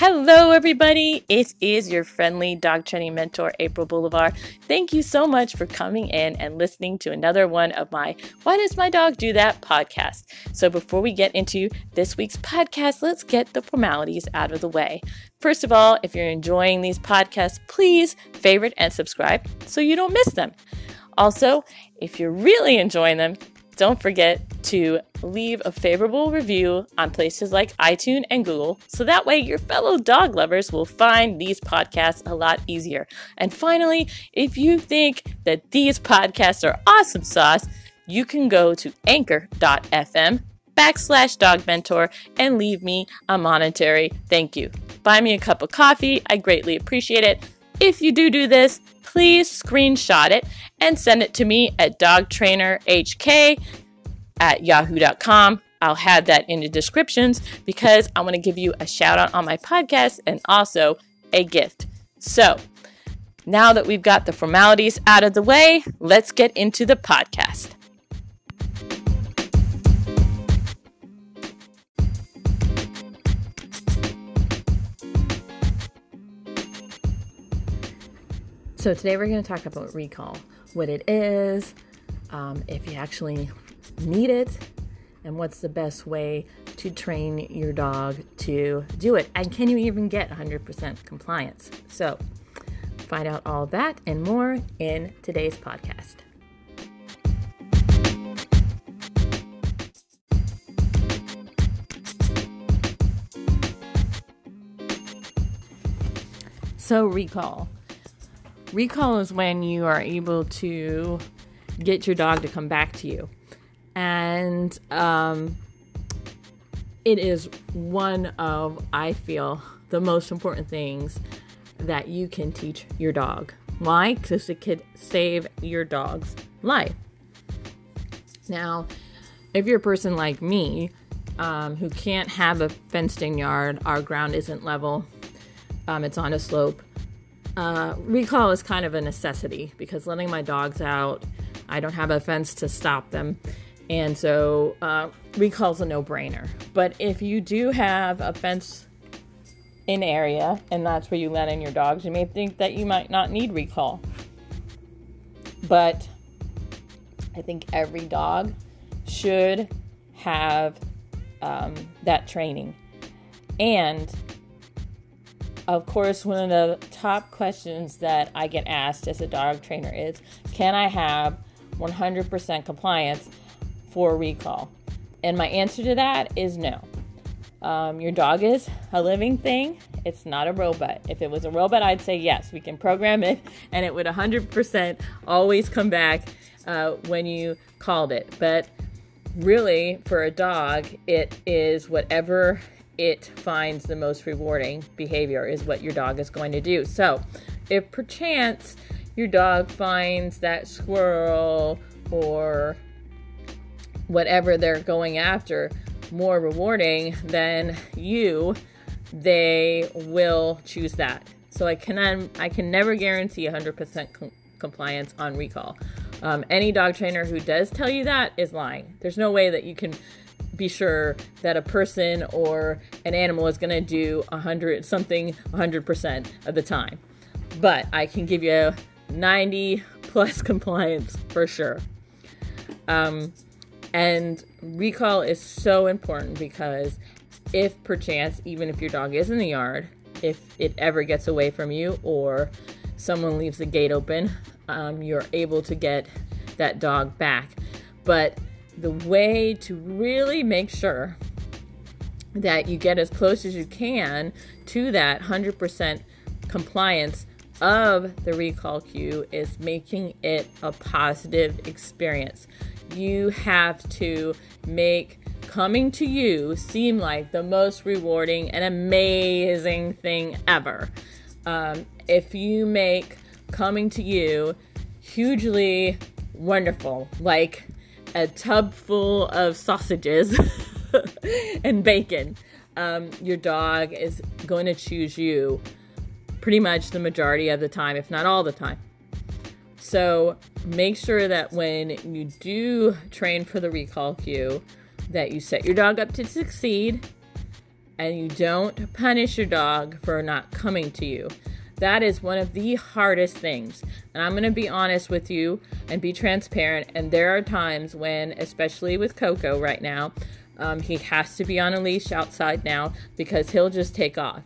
Hello, everybody. It is your friendly dog training mentor, April Boulevard. Thank you so much for coming in and listening to another one of my Why Does My Dog Do That podcast. So, before we get into this week's podcast, let's get the formalities out of the way. First of all, if you're enjoying these podcasts, please favorite and subscribe so you don't miss them. Also, if you're really enjoying them, don't forget to leave a favorable review on places like iTunes and Google so that way your fellow dog lovers will find these podcasts a lot easier. And finally, if you think that these podcasts are awesome sauce, you can go to anchor.fm backslash dog mentor and leave me a monetary thank you. Buy me a cup of coffee, I greatly appreciate it. If you do do this, please screenshot it and send it to me at dogtrainerhk at yahoo.com. I'll have that in the descriptions because I want to give you a shout out on my podcast and also a gift. So, now that we've got the formalities out of the way, let's get into the podcast. So, today we're going to talk about recall what it is, um, if you actually need it, and what's the best way to train your dog to do it. And can you even get 100% compliance? So, find out all that and more in today's podcast. So, recall. Recall is when you are able to get your dog to come back to you. And um, it is one of, I feel, the most important things that you can teach your dog. Why? Because it could save your dog's life. Now, if you're a person like me um, who can't have a fenced in yard, our ground isn't level, um, it's on a slope, uh, recall is kind of a necessity because letting my dogs out, I don't have a fence to stop them. And so uh, recall's a no brainer. But if you do have a fence in area and that's where you let in your dogs, you may think that you might not need recall. But I think every dog should have um, that training. And of course, one of the top questions that I get asked as a dog trainer is Can I have 100% compliance for recall? And my answer to that is no. Um, your dog is a living thing, it's not a robot. If it was a robot, I'd say yes, we can program it and it would 100% always come back uh, when you called it. But really, for a dog, it is whatever it finds the most rewarding behavior is what your dog is going to do. So, if perchance your dog finds that squirrel or whatever they're going after more rewarding than you, they will choose that. So I can I can never guarantee 100% com- compliance on recall. Um, any dog trainer who does tell you that is lying. There's no way that you can be sure that a person or an animal is going to do a hundred something 100% of the time. But I can give you 90 plus compliance for sure. Um, and recall is so important because if perchance, even if your dog is in the yard, if it ever gets away from you or someone leaves the gate open, um, you're able to get that dog back. But the way to really make sure that you get as close as you can to that 100% compliance of the recall cue is making it a positive experience. You have to make coming to you seem like the most rewarding and amazing thing ever. Um, if you make coming to you hugely wonderful, like a tub full of sausages and bacon, um, your dog is going to choose you pretty much the majority of the time, if not all the time. So make sure that when you do train for the recall cue, that you set your dog up to succeed and you don't punish your dog for not coming to you. That is one of the hardest things. And I'm going to be honest with you and be transparent. And there are times when, especially with Coco right now, um, he has to be on a leash outside now because he'll just take off.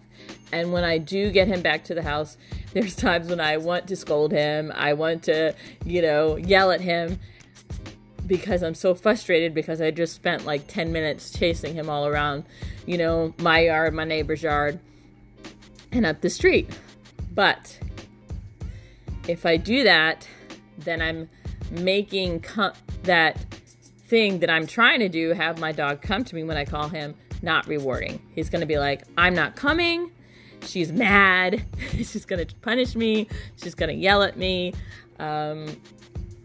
And when I do get him back to the house, there's times when I want to scold him. I want to, you know, yell at him because I'm so frustrated because I just spent like 10 minutes chasing him all around, you know, my yard, my neighbor's yard, and up the street. But if I do that, then I'm making com- that thing that I'm trying to do, have my dog come to me when I call him, not rewarding. He's going to be like, I'm not coming. She's mad. She's going to punish me. She's going to yell at me. Um,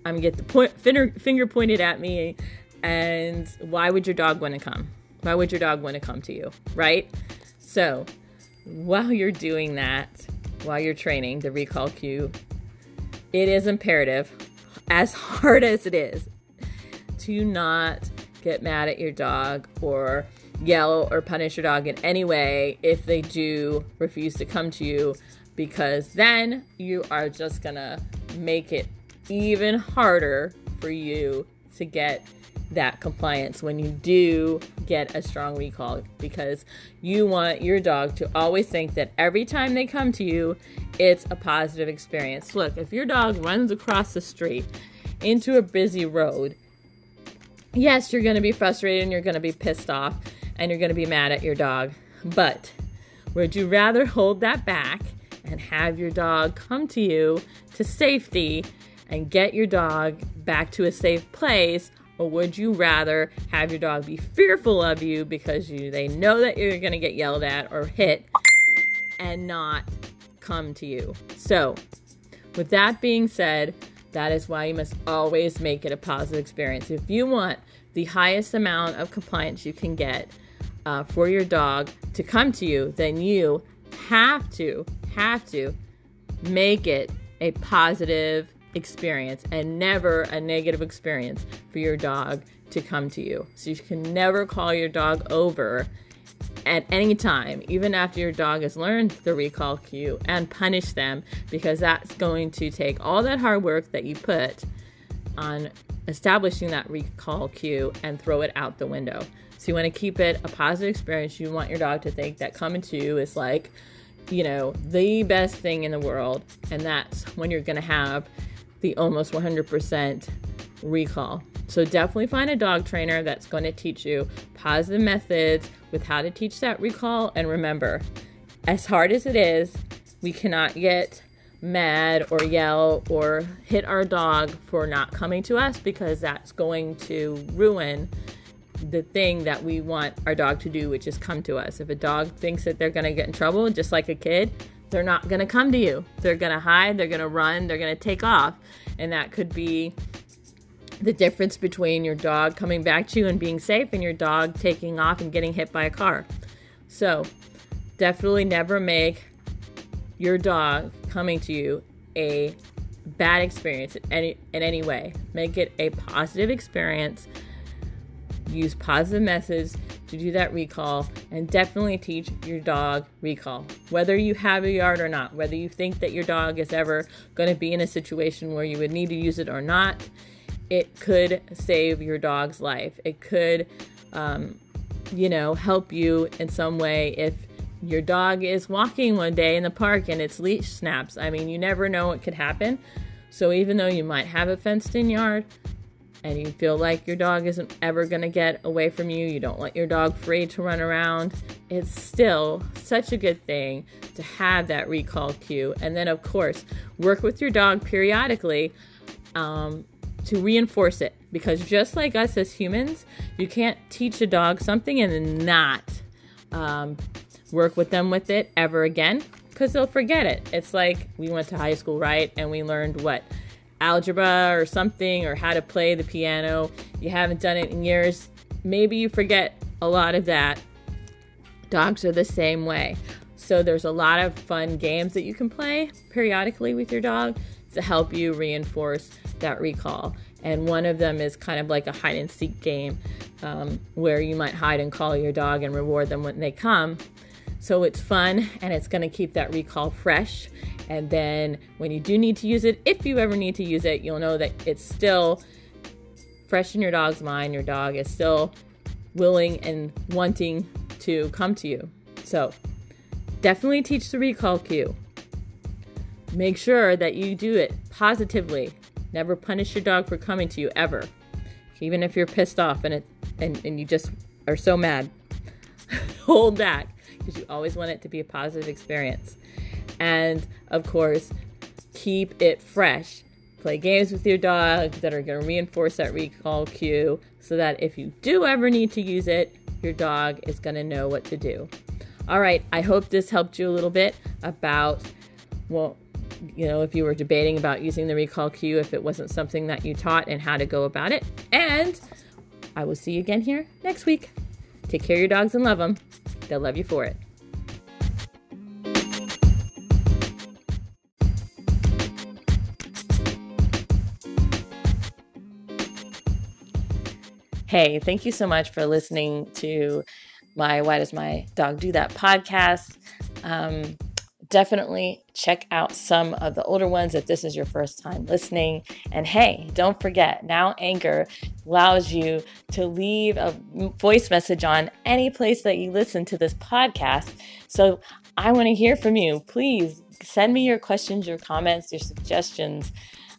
I'm going to get the point, finger, finger pointed at me. And why would your dog want to come? Why would your dog want to come to you? Right? So while you're doing that, while you're training the recall cue, it is imperative, as hard as it is, to not get mad at your dog or yell or punish your dog in any way if they do refuse to come to you, because then you are just gonna make it even harder for you to get that compliance when you do get a strong recall because you want your dog to always think that every time they come to you, it's a positive experience. Look, if your dog runs across the street into a busy road, yes, you're going to be frustrated and you're going to be pissed off and you're going to be mad at your dog. But would you rather hold that back and have your dog come to you to safety and get your dog back to a safe place or would you rather have your dog be fearful of you because you they know that you're to get yelled at or hit and not come to you? So, with that being said, that is why you must always make it a positive experience. If you want the highest amount of compliance you can get uh, for your dog to come to you, then you have to, have to make it a positive experience and never a negative experience for your dog to come to you. So you can never call your dog over at any time, even after your dog has learned the recall cue, and punish them because that's going to take all that hard work that you put on establishing that recall cue and throw it out the window. So you want to keep it a positive experience. You want your dog to think that coming to you is like, you know, the best thing in the world. And that's when you're going to have the almost 100% recall. So definitely find a dog trainer that's going to teach you positive methods with how to teach that recall. And remember, as hard as it is, we cannot get mad or yell or hit our dog for not coming to us because that's going to ruin the thing that we want our dog to do, which is come to us. If a dog thinks that they're going to get in trouble, just like a kid, they're not going to come to you. They're going to hide, they're going to run, they're going to take off. And that could be the difference between your dog coming back to you and being safe and your dog taking off and getting hit by a car. So, definitely never make your dog coming to you a bad experience in any in any way. Make it a positive experience. Use positive methods to do that recall and definitely teach your dog recall. Whether you have a yard or not, whether you think that your dog is ever going to be in a situation where you would need to use it or not, it could save your dog's life. It could, um, you know, help you in some way if your dog is walking one day in the park and its leash snaps. I mean, you never know what could happen. So even though you might have a fenced in yard, and you feel like your dog isn't ever going to get away from you, you don't want your dog free to run around, it's still such a good thing to have that recall cue. And then, of course, work with your dog periodically um, to reinforce it. Because just like us as humans, you can't teach a dog something and not um, work with them with it ever again because they'll forget it. It's like we went to high school, right? And we learned what? Algebra or something or how to play the piano, you haven't done it in years, maybe you forget a lot of that. Dogs are the same way. So there's a lot of fun games that you can play periodically with your dog to help you reinforce that recall. And one of them is kind of like a hide and seek game um, where you might hide and call your dog and reward them when they come. So it's fun and it's going to keep that recall fresh. And then when you do need to use it, if you ever need to use it, you'll know that it's still fresh in your dog's mind. Your dog is still willing and wanting to come to you. So definitely teach the recall cue. Make sure that you do it positively. Never punish your dog for coming to you ever. Even if you're pissed off and it and, and you just are so mad. Hold back because you always want it to be a positive experience. And of course, keep it fresh. Play games with your dog that are going to reinforce that recall cue so that if you do ever need to use it, your dog is going to know what to do. All right, I hope this helped you a little bit about, well, you know, if you were debating about using the recall cue, if it wasn't something that you taught and how to go about it. And I will see you again here next week. Take care of your dogs and love them. They'll love you for it. Hey, thank you so much for listening to my Why Does My Dog Do That podcast. Um, definitely check out some of the older ones if this is your first time listening. And hey, don't forget, now Anchor allows you to leave a voice message on any place that you listen to this podcast. So I want to hear from you. Please send me your questions, your comments, your suggestions.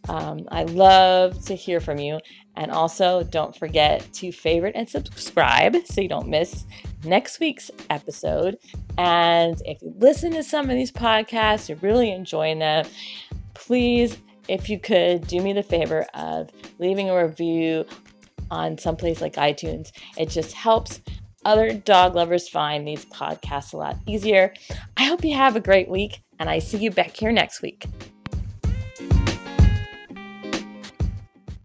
Um, I love to hear from you. And also, don't forget to favorite and subscribe so you don't miss next week's episode. And if you listen to some of these podcasts, you're really enjoying them, please, if you could, do me the favor of leaving a review on someplace like iTunes. It just helps other dog lovers find these podcasts a lot easier. I hope you have a great week, and I see you back here next week.